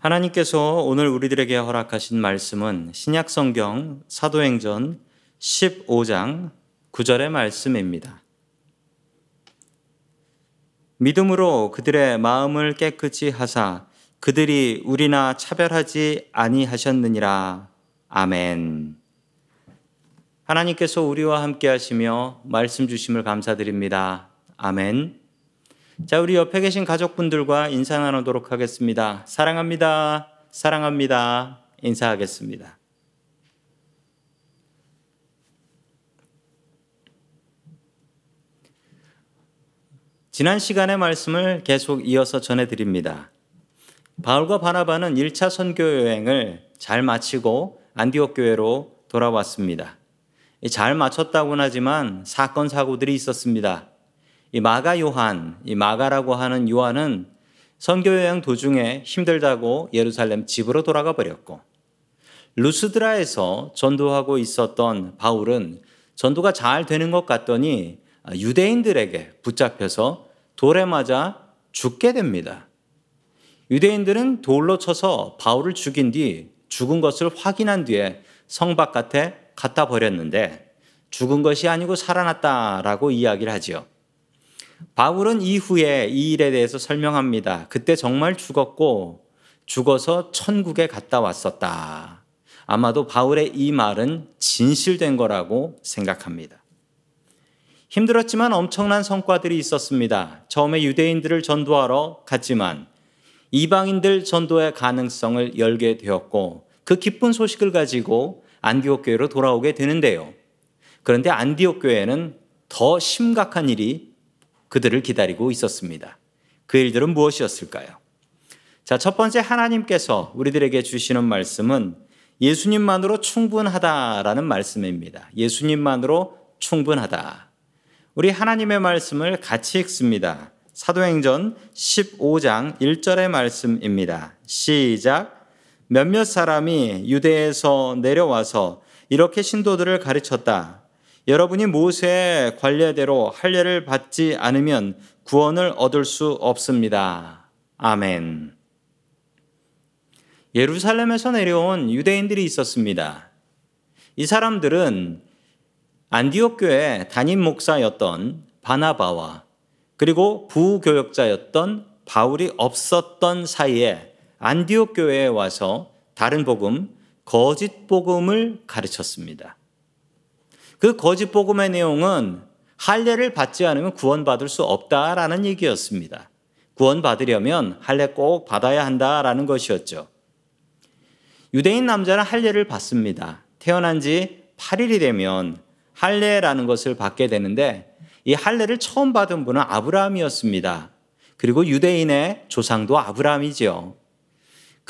하나님께서 오늘 우리들에게 허락하신 말씀은 신약성경 사도행전 15장 9절의 말씀입니다. 믿음으로 그들의 마음을 깨끗이 하사 그들이 우리나 차별하지 아니하셨느니라. 아멘. 하나님께서 우리와 함께 하시며 말씀 주심을 감사드립니다. 아멘. 자, 우리 옆에 계신 가족분들과 인사 나누도록 하겠습니다. 사랑합니다. 사랑합니다. 인사하겠습니다. 지난 시간의 말씀을 계속 이어서 전해드립니다. 바울과 바나바는 1차 선교 여행을 잘 마치고 안디옥 교회로 돌아왔습니다. 잘 마쳤다고는 하지만 사건 사고들이 있었습니다. 이 마가 요한, 이 마가라고 하는 요한은 선교 여행 도중에 힘들다고 예루살렘 집으로 돌아가 버렸고 루스드라에서 전도하고 있었던 바울은 전도가 잘 되는 것 같더니 유대인들에게 붙잡혀서 돌에 맞아 죽게 됩니다. 유대인들은 돌로 쳐서 바울을 죽인 뒤 죽은 것을 확인한 뒤에 성 바깥에 갖다 버렸는데 죽은 것이 아니고 살아났다라고 이야기를 하지요. 바울은 이후에 이 일에 대해서 설명합니다. 그때 정말 죽었고 죽어서 천국에 갔다 왔었다. 아마도 바울의 이 말은 진실된 거라고 생각합니다. 힘들었지만 엄청난 성과들이 있었습니다. 처음에 유대인들을 전도하러 갔지만 이방인들 전도의 가능성을 열게 되었고 그 기쁜 소식을 가지고 안디옥 교회로 돌아오게 되는데요. 그런데 안디옥 교회는 더 심각한 일이 그들을 기다리고 있었습니다. 그 일들은 무엇이었을까요? 자, 첫 번째 하나님께서 우리들에게 주시는 말씀은 예수님만으로 충분하다라는 말씀입니다. 예수님만으로 충분하다. 우리 하나님의 말씀을 같이 읽습니다. 사도행전 15장 1절의 말씀입니다. 시작. 몇몇 사람이 유대에서 내려와서 이렇게 신도들을 가르쳤다. 여러분이 모세의 관례대로 할례를 받지 않으면 구원을 얻을 수 없습니다. 아멘. 예루살렘에서 내려온 유대인들이 있었습니다. 이 사람들은 안디옥 교회 담임 목사였던 바나바와 그리고 부교역자였던 바울이 없었던 사이에 안디옥 교회에 와서 다른 복음, 거짓 복음을 가르쳤습니다. 그 거짓 복음의 내용은 할례를 받지 않으면 구원받을 수 없다라는 얘기였습니다. 구원받으려면 할례 꼭 받아야 한다라는 것이었죠. 유대인 남자는 할례를 받습니다. 태어난 지 8일이 되면 할례라는 것을 받게 되는데 이 할례를 처음 받은 분은 아브라함이었습니다. 그리고 유대인의 조상도 아브라함이지요.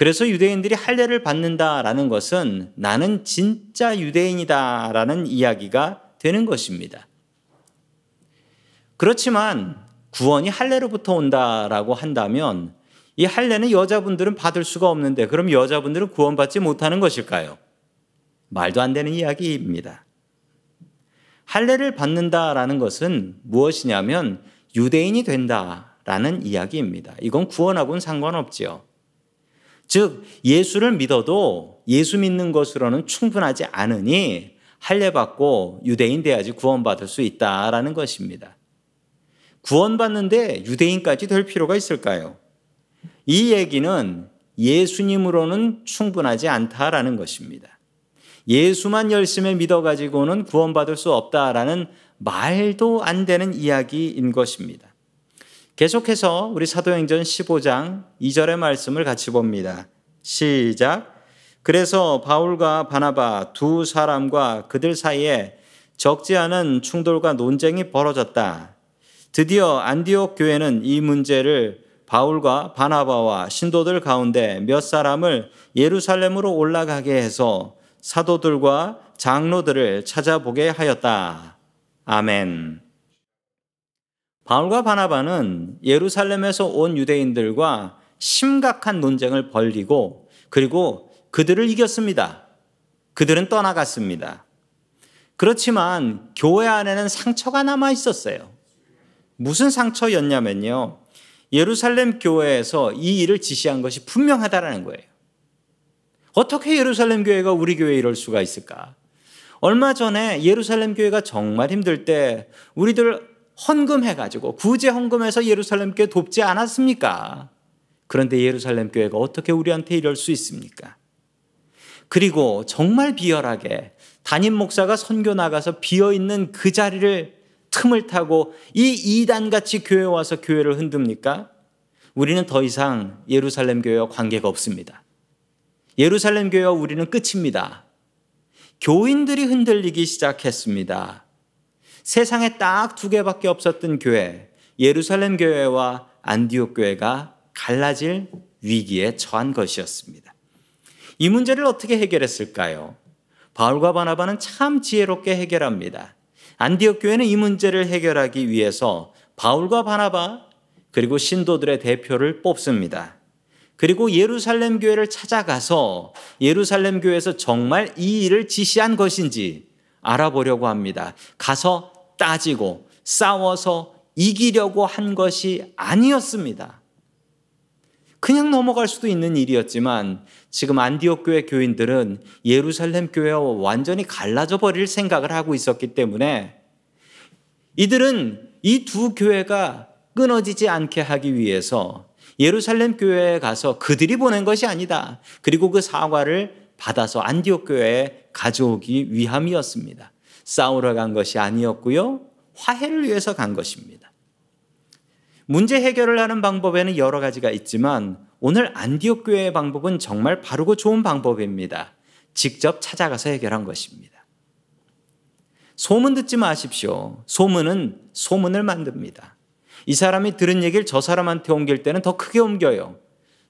그래서 유대인들이 할례를 받는다라는 것은 나는 진짜 유대인이다라는 이야기가 되는 것입니다. 그렇지만 구원이 할례로부터 온다라고 한다면 이 할례는 여자분들은 받을 수가 없는데 그럼 여자분들은 구원받지 못하는 것일까요? 말도 안 되는 이야기입니다. 할례를 받는다라는 것은 무엇이냐면 유대인이 된다라는 이야기입니다. 이건 구원하고는 상관없지요. 즉 예수를 믿어도 예수 믿는 것으로는 충분하지 않으니 할례 받고 유대인 돼야지 구원받을 수 있다라는 것입니다. 구원받는데 유대인까지 될 필요가 있을까요? 이 얘기는 예수님으로는 충분하지 않다라는 것입니다. 예수만 열심히 믿어가지고는 구원받을 수 없다라는 말도 안 되는 이야기인 것입니다. 계속해서 우리 사도행전 15장 2절의 말씀을 같이 봅니다. 시작. 그래서 바울과 바나바 두 사람과 그들 사이에 적지 않은 충돌과 논쟁이 벌어졌다. 드디어 안디옥 교회는 이 문제를 바울과 바나바와 신도들 가운데 몇 사람을 예루살렘으로 올라가게 해서 사도들과 장로들을 찾아보게 하였다. 아멘. 바울과 바나바는 예루살렘에서 온 유대인들과 심각한 논쟁을 벌리고 그리고 그들을 이겼습니다. 그들은 떠나갔습니다. 그렇지만 교회 안에는 상처가 남아 있었어요. 무슨 상처였냐면요. 예루살렘 교회에서 이 일을 지시한 것이 분명하다라는 거예요. 어떻게 예루살렘 교회가 우리 교회에 이럴 수가 있을까? 얼마 전에 예루살렘 교회가 정말 힘들 때 우리들 헌금해가지고 구제 헌금해서 예루살렘 교회 돕지 않았습니까? 그런데 예루살렘 교회가 어떻게 우리한테 이럴 수 있습니까? 그리고 정말 비열하게 담임 목사가 선교 나가서 비어 있는 그 자리를 틈을 타고 이 이단 같이 교회 와서 교회를 흔듭니까? 우리는 더 이상 예루살렘 교회와 관계가 없습니다. 예루살렘 교회와 우리는 끝입니다. 교인들이 흔들리기 시작했습니다. 세상에 딱 두 개밖에 없었던 교회, 예루살렘 교회와 안디옥 교회가 갈라질 위기에 처한 것이었습니다. 이 문제를 어떻게 해결했을까요? 바울과 바나바는 참 지혜롭게 해결합니다. 안디옥 교회는 이 문제를 해결하기 위해서 바울과 바나바 그리고 신도들의 대표를 뽑습니다. 그리고 예루살렘 교회를 찾아가서 예루살렘 교회에서 정말 이 일을 지시한 것인지 알아보려고 합니다. 가서 따지고 싸워서 이기려고 한 것이 아니었습니다. 그냥 넘어갈 수도 있는 일이었지만 지금 안디옥 교회 교인들은 예루살렘 교회와 완전히 갈라져 버릴 생각을 하고 있었기 때문에 이들은 이 두 교회가 끊어지지 않게 하기 위해서 예루살렘 교회에 가서 그들이 보낸 것이 아니다. 그리고 그 사과를 받아서 안디옥 교회에 가져오기 위함이었습니다. 싸우러 간 것이 아니었고요. 화해를 위해서 간 것입니다. 문제 해결을 하는 방법에는 여러 가지가 있지만 오늘 안디옥 교회의 방법은 정말 바르고 좋은 방법입니다. 직접 찾아가서 해결한 것입니다. 소문 듣지 마십시오. 소문은 소문을 만듭니다. 이 사람이 들은 얘기를 저 사람한테 옮길 때는 더 크게 옮겨요.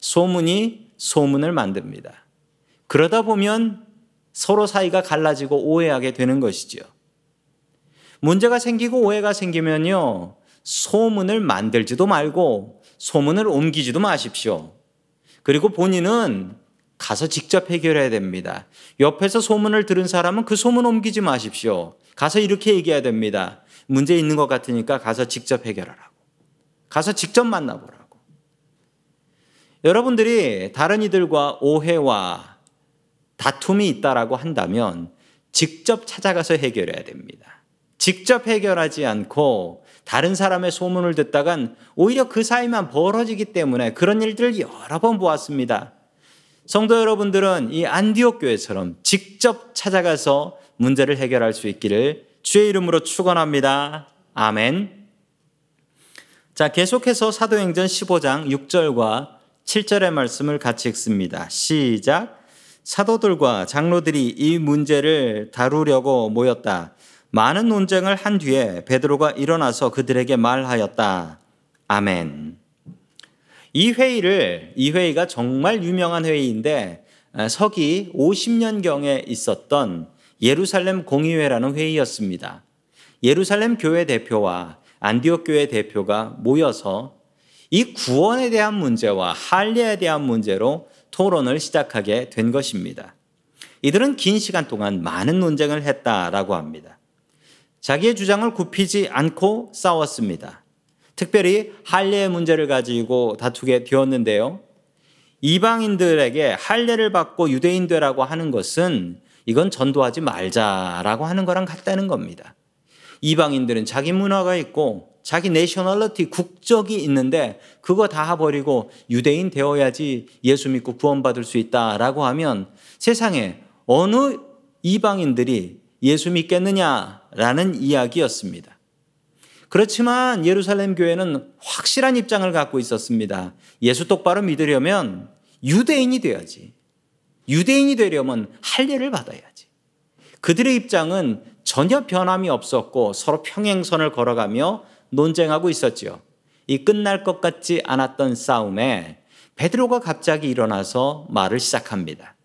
소문이 소문을 만듭니다. 그러다 보면 서로 사이가 갈라지고 오해하게 되는 것이죠. 문제가 생기고 오해가 생기면요. 소문을 만들지도 말고 소문을 옮기지도 마십시오. 그리고 본인은 가서 직접 해결해야 됩니다. 옆에서 소문을 들은 사람은 그 소문 옮기지 마십시오. 가서 이렇게 얘기해야 됩니다. 문제 있는 것 같으니까 가서 직접 해결하라. 가서 직접 만나보라고. 여러분들이 다른 이들과 오해와 다툼이 있다라고 한다면 직접 찾아가서 해결해야 됩니다. 직접 해결하지 않고 다른 사람의 소문을 듣다간 오히려 그 사이만 벌어지기 때문에 그런 일들을 여러 번 보았습니다. 성도 여러분들은 이 안디옥 교회처럼 직접 찾아가서 문제를 해결할 수 있기를 주의 이름으로 축원합니다. 아멘. 자, 계속해서 사도행전 15장 6절과 7절의 말씀을 같이 읽습니다. 시작. 사도들과 장로들이 이 문제를 다루려고 모였다. 많은 논쟁을 한 뒤에 베드로가 일어나서 그들에게 말하였다. 아멘. 이 회의를 이 회의가 정말 유명한 회의인데 서기 50년경에 있었던 예루살렘 공의회라는 회의였습니다. 예루살렘 교회 대표와 안디옥 교회 대표가 모여서 이 구원에 대한 문제와 할례에 대한 문제로 토론을 시작하게 된 것입니다. 이들은 긴 시간 동안 많은 논쟁을 했다라고 합니다. 자기의 주장을 굽히지 않고 싸웠습니다. 특별히 할례의 문제를 가지고 다투게 되었는데요. 이방인들에게 할례를 받고 유대인 되라고 하는 것은 이건 전도하지 말자라고 하는 거랑 같다는 겁니다. 이방인들은 자기 문화가 있고 자기 내셔널리티 국적이 있는데 그거 다 버리고 유대인 되어야지 예수 믿고 구원받을 수 있다라고 하면 세상에 어느 이방인들이 예수 믿겠느냐라는 이야기였습니다. 그렇지만 예루살렘 교회는 확실한 입장을 갖고 있었습니다. 예수 똑바로 믿으려면 유대인이 돼야지. 유대인이 되려면 할례를 받아야지. 그들의 입장은 전혀 변함이 없었고 서로 평행선을 걸어가며 논쟁하고 있었지요. 이 끝날 것 같지 않았던 싸움에 베드로가 갑자기 일어나서 말을 시작합니다.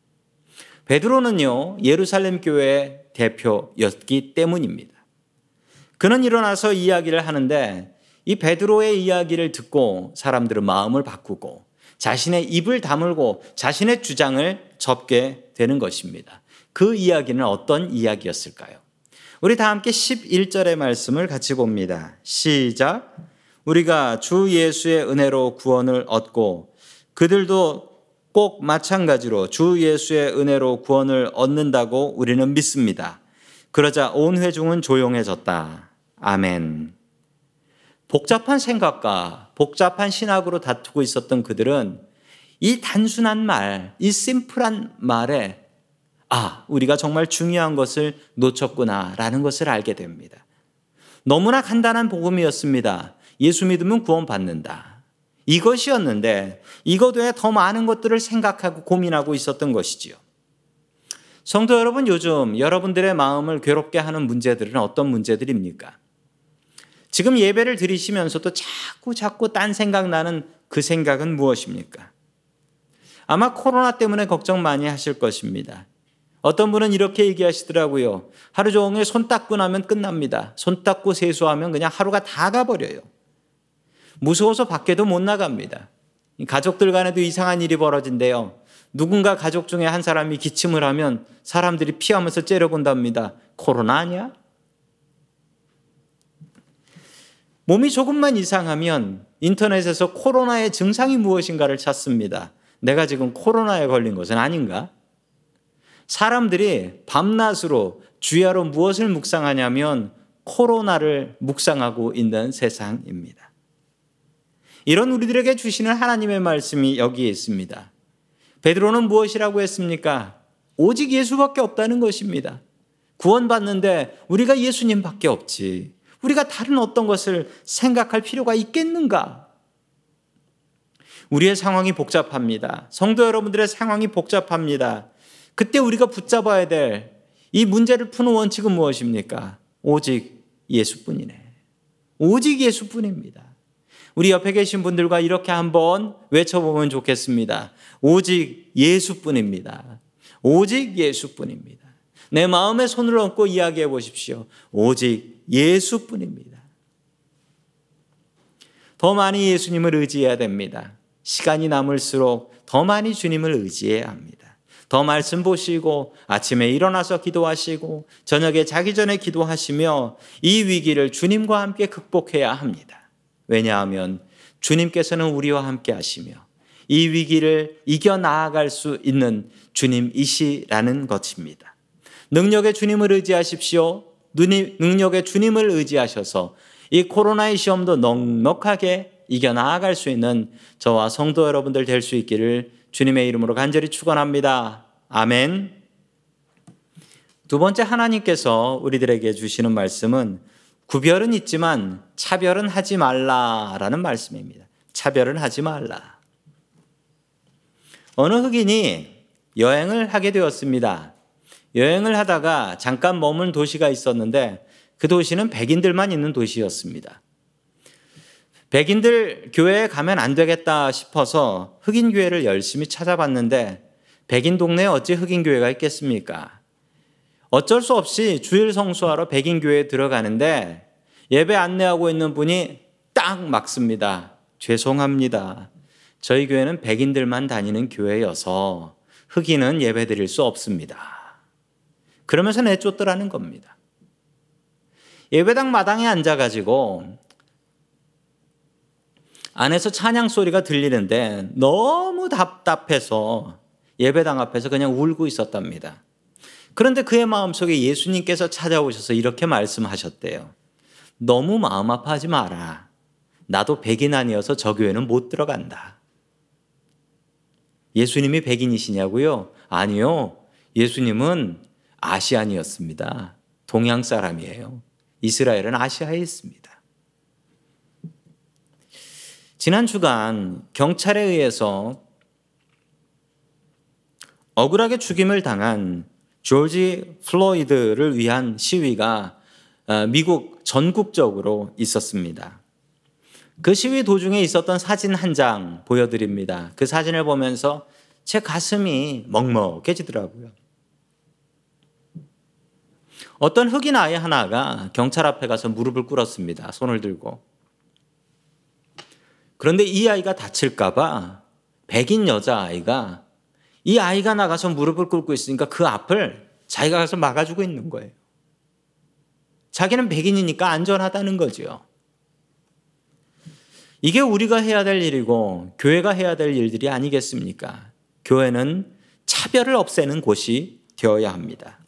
베드로는요, 예루살렘 교회 대표였기 때문입니다. 그는 일어나서 이야기를 하는데 이 베드로의 이야기를 듣고 사람들은 마음을 바꾸고 자신의 입을 다물고 자신의 주장을 접게 되는 것입니다. 그 이야기는 어떤 이야기였을까요? 우리 다 함께 11절의 말씀을 같이 봅니다. 시작. 우리가 주 예수의 은혜로 구원을 얻고 그들도 꼭 마찬가지로 주 예수의 은혜로 구원을 얻는다고 우리는 믿습니다. 그러자 온 회중은 조용해졌다. 아멘. 복잡한 생각과 복잡한 신학으로 다투고 있었던 그들은 이 단순한 말, 이 심플한 말에 아, 우리가 정말 중요한 것을 놓쳤구나라는 것을 알게 됩니다. 너무나 간단한 복음이었습니다. 예수 믿으면 구원받는다. 이것이었는데 이것 외에 더 많은 것들을 생각하고 고민하고 있었던 것이지요. 성도 여러분, 요즘 여러분들의 마음을 괴롭게 하는 문제들은 어떤 문제들입니까? 지금 예배를 드리시면서도 자꾸 자꾸 딴 생각 나는 그 생각은 무엇입니까? 아마 코로나 때문에 걱정 많이 하실 것입니다. 어떤 분은 이렇게 얘기하시더라고요. 하루 종일 손 닦고 나면 끝납니다. 손 닦고 세수하면 그냥 하루가 다 가버려요. 무서워서 밖에도 못 나갑니다. 가족들 간에도 이상한 일이 벌어진대요. 누군가 가족 중에 한 사람이 기침을 하면 사람들이 피하면서 째려본답니다. 코로나 아니야? 몸이 조금만 이상하면 인터넷에서 코로나의 증상이 무엇인가를 찾습니다. 내가 지금 코로나에 걸린 것은 아닌가? 사람들이 밤낮으로 주야로 무엇을 묵상하냐면 코로나를 묵상하고 있는 세상입니다. 이런 우리들에게 주시는 하나님의 말씀이 여기에 있습니다. 베드로는 무엇이라고 했습니까? 오직 예수밖에 없다는 것입니다. 구원받는데 우리가 예수님밖에 없지. 우리가 다른 어떤 것을 생각할 필요가 있겠는가? 우리의 상황이 복잡합니다. 성도 여러분들의 상황이 복잡합니다. 그때 우리가 붙잡아야 될 이 문제를 푸는 원칙은 무엇입니까? 오직 예수뿐이네. 오직 예수뿐입니다. 우리 옆에 계신 분들과 이렇게 한번 외쳐보면 좋겠습니다. 오직 예수뿐입니다. 오직 예수뿐입니다. 내 마음에 손을 얹고 이야기해 보십시오. 오직 예수뿐입니다. 더 많이 예수님을 의지해야 됩니다. 시간이 남을수록 더 많이 주님을 의지해야 합니다. 더 말씀 보시고 아침에 일어나서 기도하시고 저녁에 자기 전에 기도하시며 이 위기를 주님과 함께 극복해야 합니다. 왜냐하면 주님께서는 우리와 함께 하시며 이 위기를 이겨 나아갈 수 있는 주님이시라는 것입니다. 능력의 주님을 의지하십시오. 능력의 주님을 의지하셔서 이 코로나의 시험도 넉넉하게 이겨 나아갈 수 있는 저와 성도 여러분들 될 수 있기를 주님의 이름으로 간절히 축원합니다. 아멘. 두 번째 하나님께서 우리들에게 주시는 말씀은 구별은 있지만 차별은 하지 말라라는 말씀입니다. 차별은 하지 말라. 어느 흑인이 여행을 하게 되었습니다. 여행을 하다가 잠깐 머문 도시가 있었는데 그 도시는 백인들만 있는 도시였습니다. 백인들 교회에 가면 안 되겠다 싶어서 흑인 교회를 열심히 찾아봤는데 백인 동네에 어찌 흑인 교회가 있겠습니까? 어쩔 수 없이 주일 성수하러 백인 교회에 들어가는데 예배 안내하고 있는 분이 딱 막습니다. 죄송합니다. 저희 교회는 백인들만 다니는 교회여서 흑인은 예배 드릴 수 없습니다. 그러면서 내쫓더라는 겁니다. 예배당 마당에 앉아가지고 안에서 찬양 소리가 들리는데 너무 답답해서 예배당 앞에서 그냥 울고 있었답니다. 그런데 그의 마음속에 예수님께서 찾아오셔서 이렇게 말씀하셨대요. 너무 마음 아파하지 마라. 나도 백인 아니어서 저 교회는 못 들어간다. 예수님이 백인이시냐고요? 아니요. 예수님은 아시안이었습니다. 동양 사람이에요. 이스라엘은 아시아에 있습니다. 지난 주간 경찰에 의해서 억울하게 죽임을 당한 조지 플로이드를 위한 시위가 어, 미국 전국적으로 있었습니다. 그 시위 도중에 있었던 사진 한 장 보여드립니다. 그 사진을 보면서 제 가슴이 먹먹해지더라고요. 어떤 흑인 아이 하나가 경찰 앞에 가서 무릎을 꿇었습니다. 손을 들고. 그런데 이 아이가 다칠까봐 백인 여자아이가 이 아이가 나가서 무릎을 꿇고 있으니까 그 앞을 자기가 가서 막아주고 있는 거예요. 자기는 백인이니까 안전하다는 거죠. 이게 우리가 해야 될 일이고 교회가 해야 될 일들이 아니겠습니까? 교회는 차별을 없애는 곳이 되어야 합니다.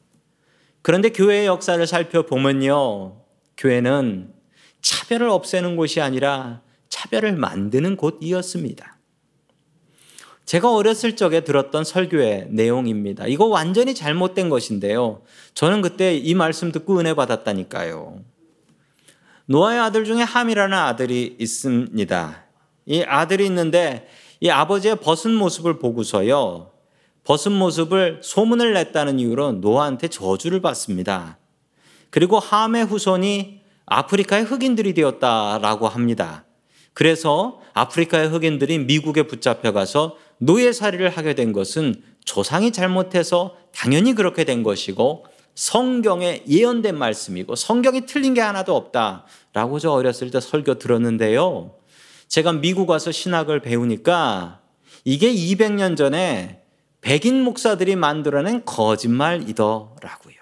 그런데 교회의 역사를 살펴보면요. 교회는 차별을 없애는 곳이 아니라 차별을 만드는 곳이었습니다. 제가 어렸을 적에 들었던 설교의 내용입니다. 이거 완전히 잘못된 것인데요. 저는 그때 이 말씀 듣고 은혜 받았다니까요. 노아의 아들 중에 함이라는 아들이 있습니다. 이 아들이 있는데 이 아버지의 벗은 모습을 보고서요. 벗은 모습을 소문을 냈다는 이유로 노아한테 저주를 받습니다. 그리고 함의 후손이 아프리카의 흑인들이 되었다라고 합니다. 그래서 아프리카의 흑인들이 미국에 붙잡혀 가서 노예살이를 하게 된 것은 조상이 잘못해서 당연히 그렇게 된 것이고 성경에 예언된 말씀이고 성경이 틀린 게 하나도 없다라고 저 어렸을 때 설교 들었는데요. 제가 미국 와서 신학을 배우니까 이게 200년 전에 백인 목사들이 만들어낸 거짓말이더라고요.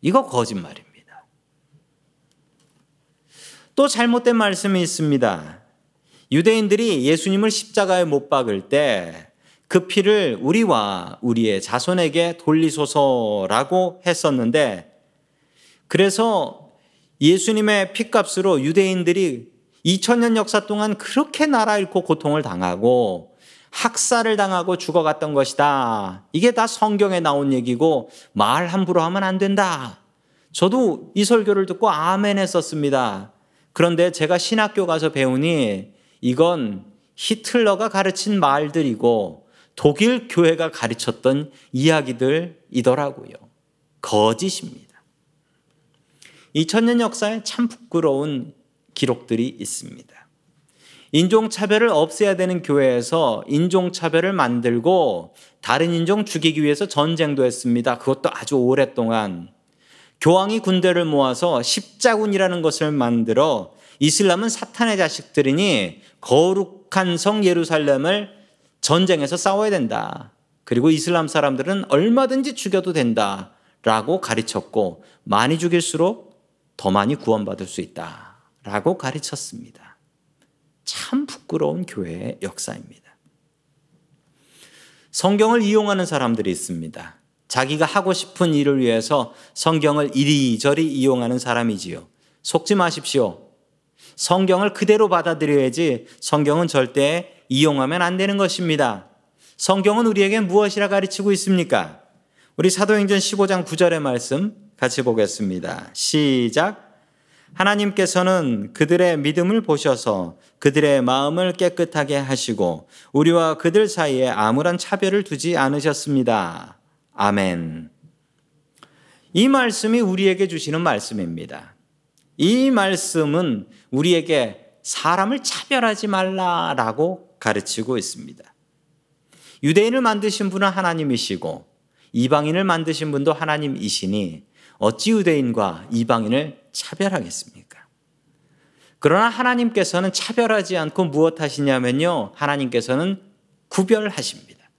이거 거짓말입니다. 또 잘못된 말씀이 있습니다. 유대인들이 예수님을 십자가에 못 박을 때 그 피를 우리와 우리의 자손에게 돌리소서라고 했었는데 그래서 예수님의 피값으로 유대인들이 2000년 역사 동안 그렇게 나라 잃고 고통을 당하고 학살을 당하고 죽어갔던 것이다. 이게 다 성경에 나온 얘기고 말 함부로 하면 안 된다. 저도 이 설교를 듣고 아멘 했었습니다. 그런데 제가 신학교 가서 배우니 이건 히틀러가 가르친 말들이고 독일 교회가 가르쳤던 이야기들이더라고요. 거짓입니다. 2000년 역사에 참 부끄러운 기록들이 있습니다. 인종차별을 없애야 되는 교회에서 인종차별을 만들고 다른 인종 죽이기 위해서 전쟁도 했습니다. 그것도 아주 오랫동안. 교황이 군대를 모아서 십자군이라는 것을 만들어 이슬람은 사탄의 자식들이니 거룩한 성 예루살렘을 전쟁에서 싸워야 된다. 그리고 이슬람 사람들은 얼마든지 죽여도 된다. 라고 가르쳤고, 많이 죽일수록 더 많이 구원받을 수 있다. 라고 가르쳤습니다. 참 부끄러운 교회의 역사입니다. 성경을 이용하는 사람들이 있습니다. 자기가 하고 싶은 일을 위해서 성경을 이리저리 이용하는 사람이지요. 속지 마십시오. 성경을 그대로 받아들여야지 성경은 절대 이용하면 안 되는 것입니다. 성경은 우리에게 무엇이라 가르치고 있습니까? 우리 사도행전 15장 9절의 말씀 같이 보겠습니다. 시작. 하나님께서는 그들의 믿음을 보셔서 그들의 마음을 깨끗하게 하시고 우리와 그들 사이에 아무런 차별을 두지 않으셨습니다. 아멘. 이 말씀이 우리에게 주시는 말씀입니다. 이 말씀은 우리에게 사람을 차별하지 말라라고 가르치고 있습니다. 유대인을 만드신 분은 하나님이시고 이방인을 만드신 분도 하나님이시니 어찌 유대인과 이방인을 차별하겠습니까? 그러나 하나님께서는 차별하지 않고 무엇 하시냐면요. 하나님께서는 구별하십니다.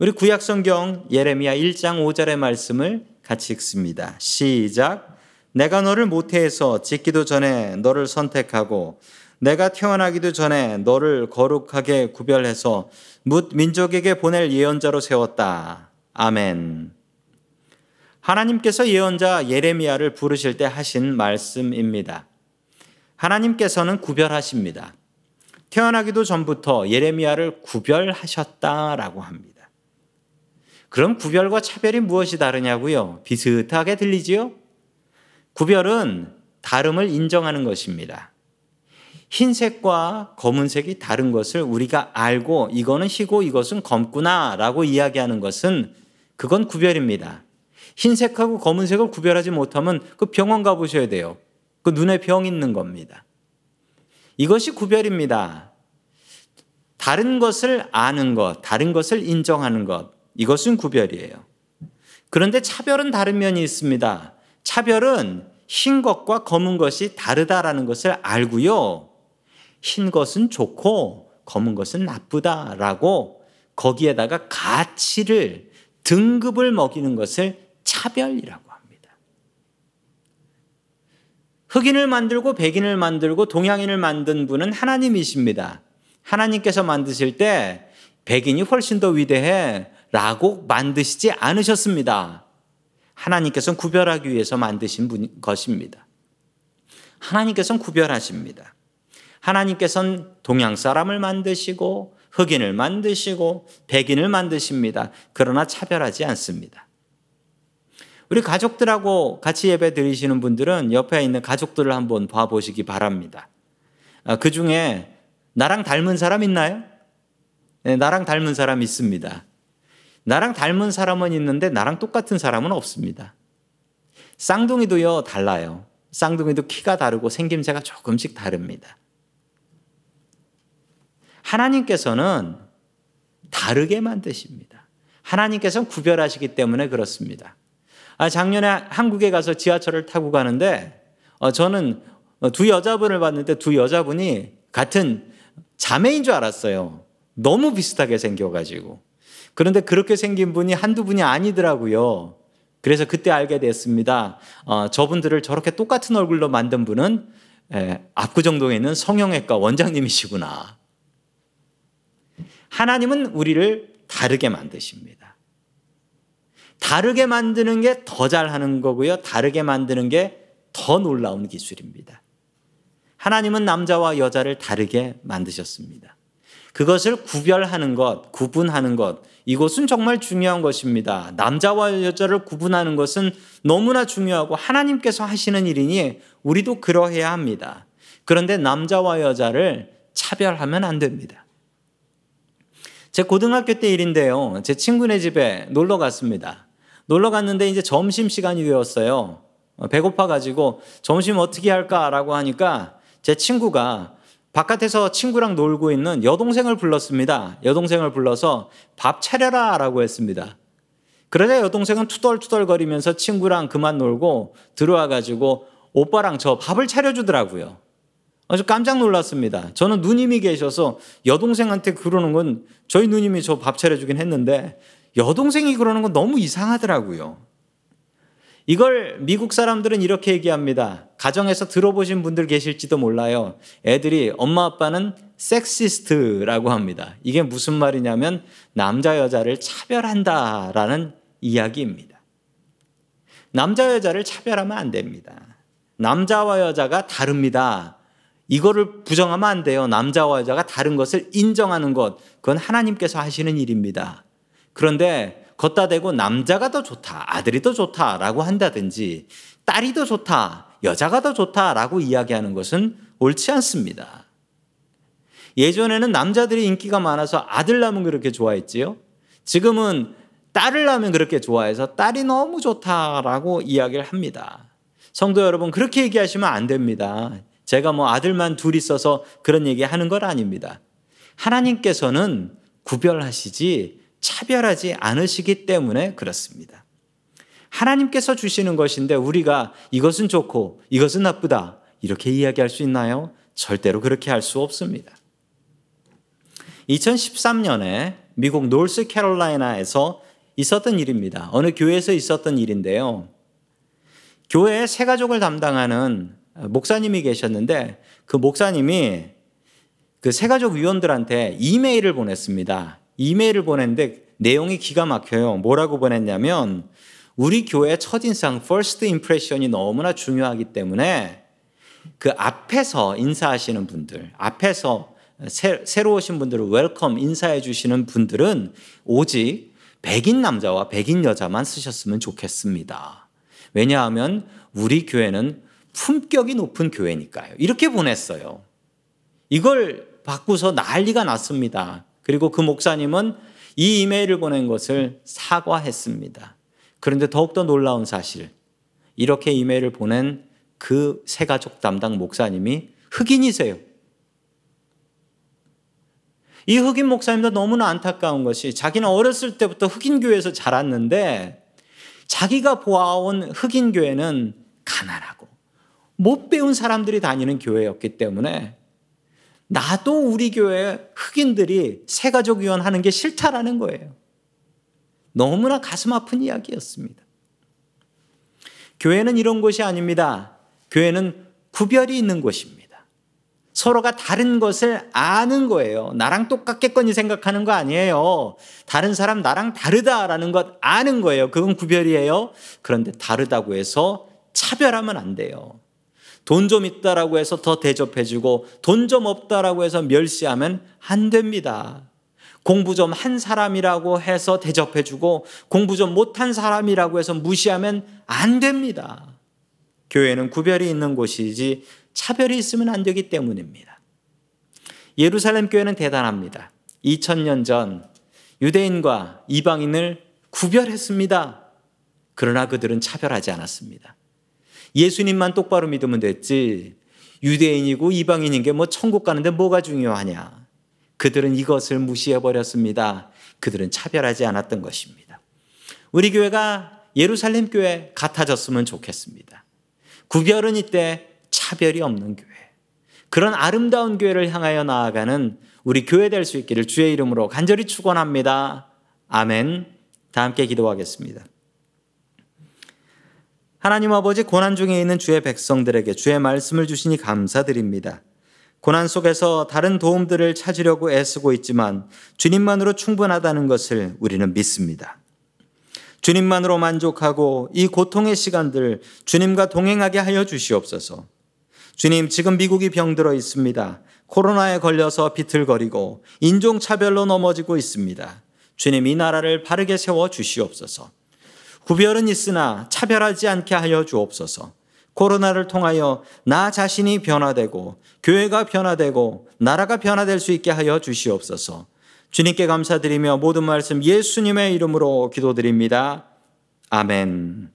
우리 구약성경 예레미야 1장 5절의 말씀을 같이 읽습니다. 시작. 내가 너를 모태에서 짓기도 전에 너를 선택하고 내가 태어나기도 전에 너를 거룩하게 구별해서 묻 민족에게 보낼 예언자로 세웠다. 아멘. 하나님께서 예언자 예레미야를 부르실 때 하신 말씀입니다. 하나님께서는 구별하십니다. 태어나기도 전부터 예레미야를 구별하셨다라고 합니다. 그럼 구별과 차별이 무엇이 다르냐고요? 비슷하게 들리지요? 구별은 다름을 인정하는 것입니다. 흰색과 검은색이 다른 것을 우리가 알고 이거는 희고 이것은 검구나 라고 이야기하는 것은 그건 구별입니다. 흰색하고 검은색을 구별하지 못하면 그 병원 가보셔야 돼요. 그 눈에 병 있는 겁니다. 이것이 구별입니다. 다른 것을 아는 것, 다른 것을 인정하는 것, 이것은 구별이에요. 그런데 차별은 다른 면이 있습니다. 차별은 흰 것과 검은 것이 다르다라는 것을 알고요. 흰 것은 좋고 검은 것은 나쁘다라고 거기에다가 가치를 등급을 먹이는 것을 차별이라고 합니다. 흑인을 만들고 백인을 만들고 동양인을 만든 분은 하나님이십니다. 하나님께서 만드실 때 백인이 훨씬 더 위대해 라고 만드시지 않으셨습니다. 하나님께서는 구별하기 위해서 만드신 분, 것입니다. 하나님께서는 구별하십니다. 하나님께서는 동양 사람을 만드시고 흑인을 만드시고 백인을 만드십니다. 그러나 차별하지 않습니다. 우리 가족들하고 같이 예배 드리시는 분들은 옆에 있는 가족들을 한번 봐보시기 바랍니다. 아, 그 중에 나랑 닮은 사람 있나요? 네, 나랑 닮은 사람 있습니다. 나랑 닮은 사람은 있는데 나랑 똑같은 사람은 없습니다. 쌍둥이도요, 달라요. 쌍둥이도 키가 다르고 생김새가 조금씩 다릅니다. 하나님께서는 다르게 만드십니다. 하나님께서는 구별하시기 때문에 그렇습니다. 아, 작년에 한국에 가서 지하철을 타고 가는데 어, 저는 두 여자분을 봤는데 두 여자분이 같은 자매인 줄 알았어요. 너무 비슷하게 생겨가지고. 그런데 그렇게 생긴 분이 한두 분이 아니더라고요. 그래서 그때 알게 됐습니다. 어, 저분들을 저렇게 똑같은 얼굴로 만든 분은 에, 압구정동에 있는 성형외과 원장님이시구나. 하나님은 우리를 다르게 만드십니다. 다르게 만드는 게 더 잘하는 거고요. 다르게 만드는 게 더 놀라운 기술입니다. 하나님은 남자와 여자를 다르게 만드셨습니다. 그것을 구별하는 것, 구분하는 것, 이것은 정말 중요한 것입니다. 남자와 여자를 구분하는 것은 너무나 중요하고 하나님께서 하시는 일이니 우리도 그러해야 합니다. 그런데 남자와 여자를 차별하면 안 됩니다. 제 고등학교 때 일인데요. 제 친구네 집에 놀러 갔습니다. 놀러 갔는데 이제 점심 시간이 되었어요. 배고파가지고 점심 어떻게 할까라고 하니까 제 친구가 바깥에서 친구랑 놀고 있는 여동생을 불렀습니다. 여동생을 불러서 밥 차려라 라고 했습니다. 그러자 여동생은 투덜투덜거리면서 친구랑 그만 놀고 들어와가지고 오빠랑 저 밥을 차려주더라고요. 아주 깜짝 놀랐습니다. 저는 누님이 계셔서 여동생한테 그러는 건 저희 누님이 저 밥 차려주긴 했는데 여동생이 그러는 건 너무 이상하더라고요. 이걸 미국 사람들은 이렇게 얘기합니다. 가정에서 들어보신 분들 계실지도 몰라요. 애들이 엄마 아빠는 섹시스트라고 합니다. 이게 무슨 말이냐면 남자 여자를 차별한다라는 이야기입니다. 남자 여자를 차별하면 안 됩니다. 남자와 여자가 다릅니다. 이거를 부정하면 안 돼요. 남자와 여자가 다른 것을 인정하는 것. 그건 하나님께서 하시는 일입니다. 그런데 걷다 대고 남자가 더 좋다, 아들이 더 좋다라고 한다든지 딸이 더 좋다, 여자가 더 좋다라고 이야기하는 것은 옳지 않습니다. 예전에는 남자들이 인기가 많아서 아들 낳으면 그렇게 좋아했지요. 지금은 딸을 낳으면 그렇게 좋아해서 딸이 너무 좋다라고 이야기를 합니다. 성도 여러분, 그렇게 얘기하시면 안 됩니다. 제가 뭐 아들만 둘 있어서 그런 얘기 하는 건 아닙니다. 하나님께서는 구별하시지 차별하지 않으시기 때문에 그렇습니다. 하나님께서 주시는 것인데 우리가 이것은 좋고 이것은 나쁘다 이렇게 이야기할 수 있나요? 절대로 그렇게 할 수 없습니다. 2013년에 미국 노스캐롤라이나에서 있었던 일입니다. 어느 교회에서 있었던 일인데요. 교회에 새 가족을 담당하는 목사님이 계셨는데 그 목사님이 그 새가족 위원들한테 이메일을 보냈습니다. 이메일을 보냈는데 내용이 기가 막혀요. 뭐라고 보냈냐면 우리 교회 첫인상 first impression이 너무나 중요하기 때문에 그 앞에서 인사하시는 분들, 앞에서 새, 새로 오신 분들을 welcome 인사해 주시는 분들은 오직 백인 남자와 백인 여자만 쓰셨으면 좋겠습니다. 왜냐하면 우리 교회는 품격이 높은 교회니까요. 이렇게 보냈어요. 이걸 받고서 난리가 났습니다. 그리고 그 목사님은 이 이메일을 보낸 것을 사과했습니다. 그런데 더욱더 놀라운 사실, 이렇게 이메일을 보낸 그 새가족 담당 목사님이 흑인이세요. 이 흑인 목사님도 너무나 안타까운 것이 자기는 어렸을 때부터 흑인 교회에서 자랐는데 자기가 보아온 흑인 교회는 가난하고 못 배운 사람들이 다니는 교회였기 때문에 나도 우리 교회 흑인들이 새가족위원 하는 게 싫다라는 거예요. 너무나 가슴 아픈 이야기였습니다. 교회는 이런 곳이 아닙니다. 교회는 구별이 있는 곳입니다. 서로가 다른 것을 아는 거예요. 나랑 똑같겠거니 생각하는 거 아니에요. 다른 사람 나랑 다르다라는 것 아는 거예요. 그건 구별이에요. 그런데 다르다고 해서 차별하면 안 돼요. 돈 좀 있다라고 해서 더 대접해주고 돈 좀 없다라고 해서 멸시하면 안 됩니다. 공부 좀 한 사람이라고 해서 대접해주고 공부 좀 못한 사람이라고 해서 무시하면 안 됩니다. 교회는 구별이 있는 곳이지 차별이 있으면 안 되기 때문입니다. 예루살렘 교회는 대단합니다. 2000년 전 유대인과 이방인을 구별했습니다. 그러나 그들은 차별하지 않았습니다. 예수님만 똑바로 믿으면 됐지. 유대인이고 이방인인 게 뭐 천국 가는데 뭐가 중요하냐. 그들은 이것을 무시해 버렸습니다. 그들은 차별하지 않았던 것입니다. 우리 교회가 예루살렘 교회 같아졌으면 좋겠습니다. 구별은 이때 차별이 없는 교회. 그런 아름다운 교회를 향하여 나아가는 우리 교회 될 수 있기를 주의 이름으로 간절히 축원합니다. 아멘. 다 함께 기도하겠습니다. 하나님 아버지 고난 중에 있는 주의 백성들에게 주의 말씀을 주시니 감사드립니다. 고난 속에서 다른 도움들을 찾으려고 애쓰고 있지만 주님만으로 충분하다는 것을 우리는 믿습니다. 주님만으로 만족하고 이 고통의 시간들 주님과 동행하게 하여 주시옵소서. 주님, 지금 미국이 병들어 있습니다. 코로나에 걸려서 비틀거리고 인종차별로 넘어지고 있습니다. 주님, 이 나라를 바르게 세워 주시옵소서. 구별은 있으나 차별하지 않게 하여 주옵소서. 코로나를 통하여 나 자신이 변화되고 교회가 변화되고 나라가 변화될 수 있게 하여 주시옵소서. 주님께 감사드리며 모든 말씀 예수님의 이름으로 기도드립니다. 아멘.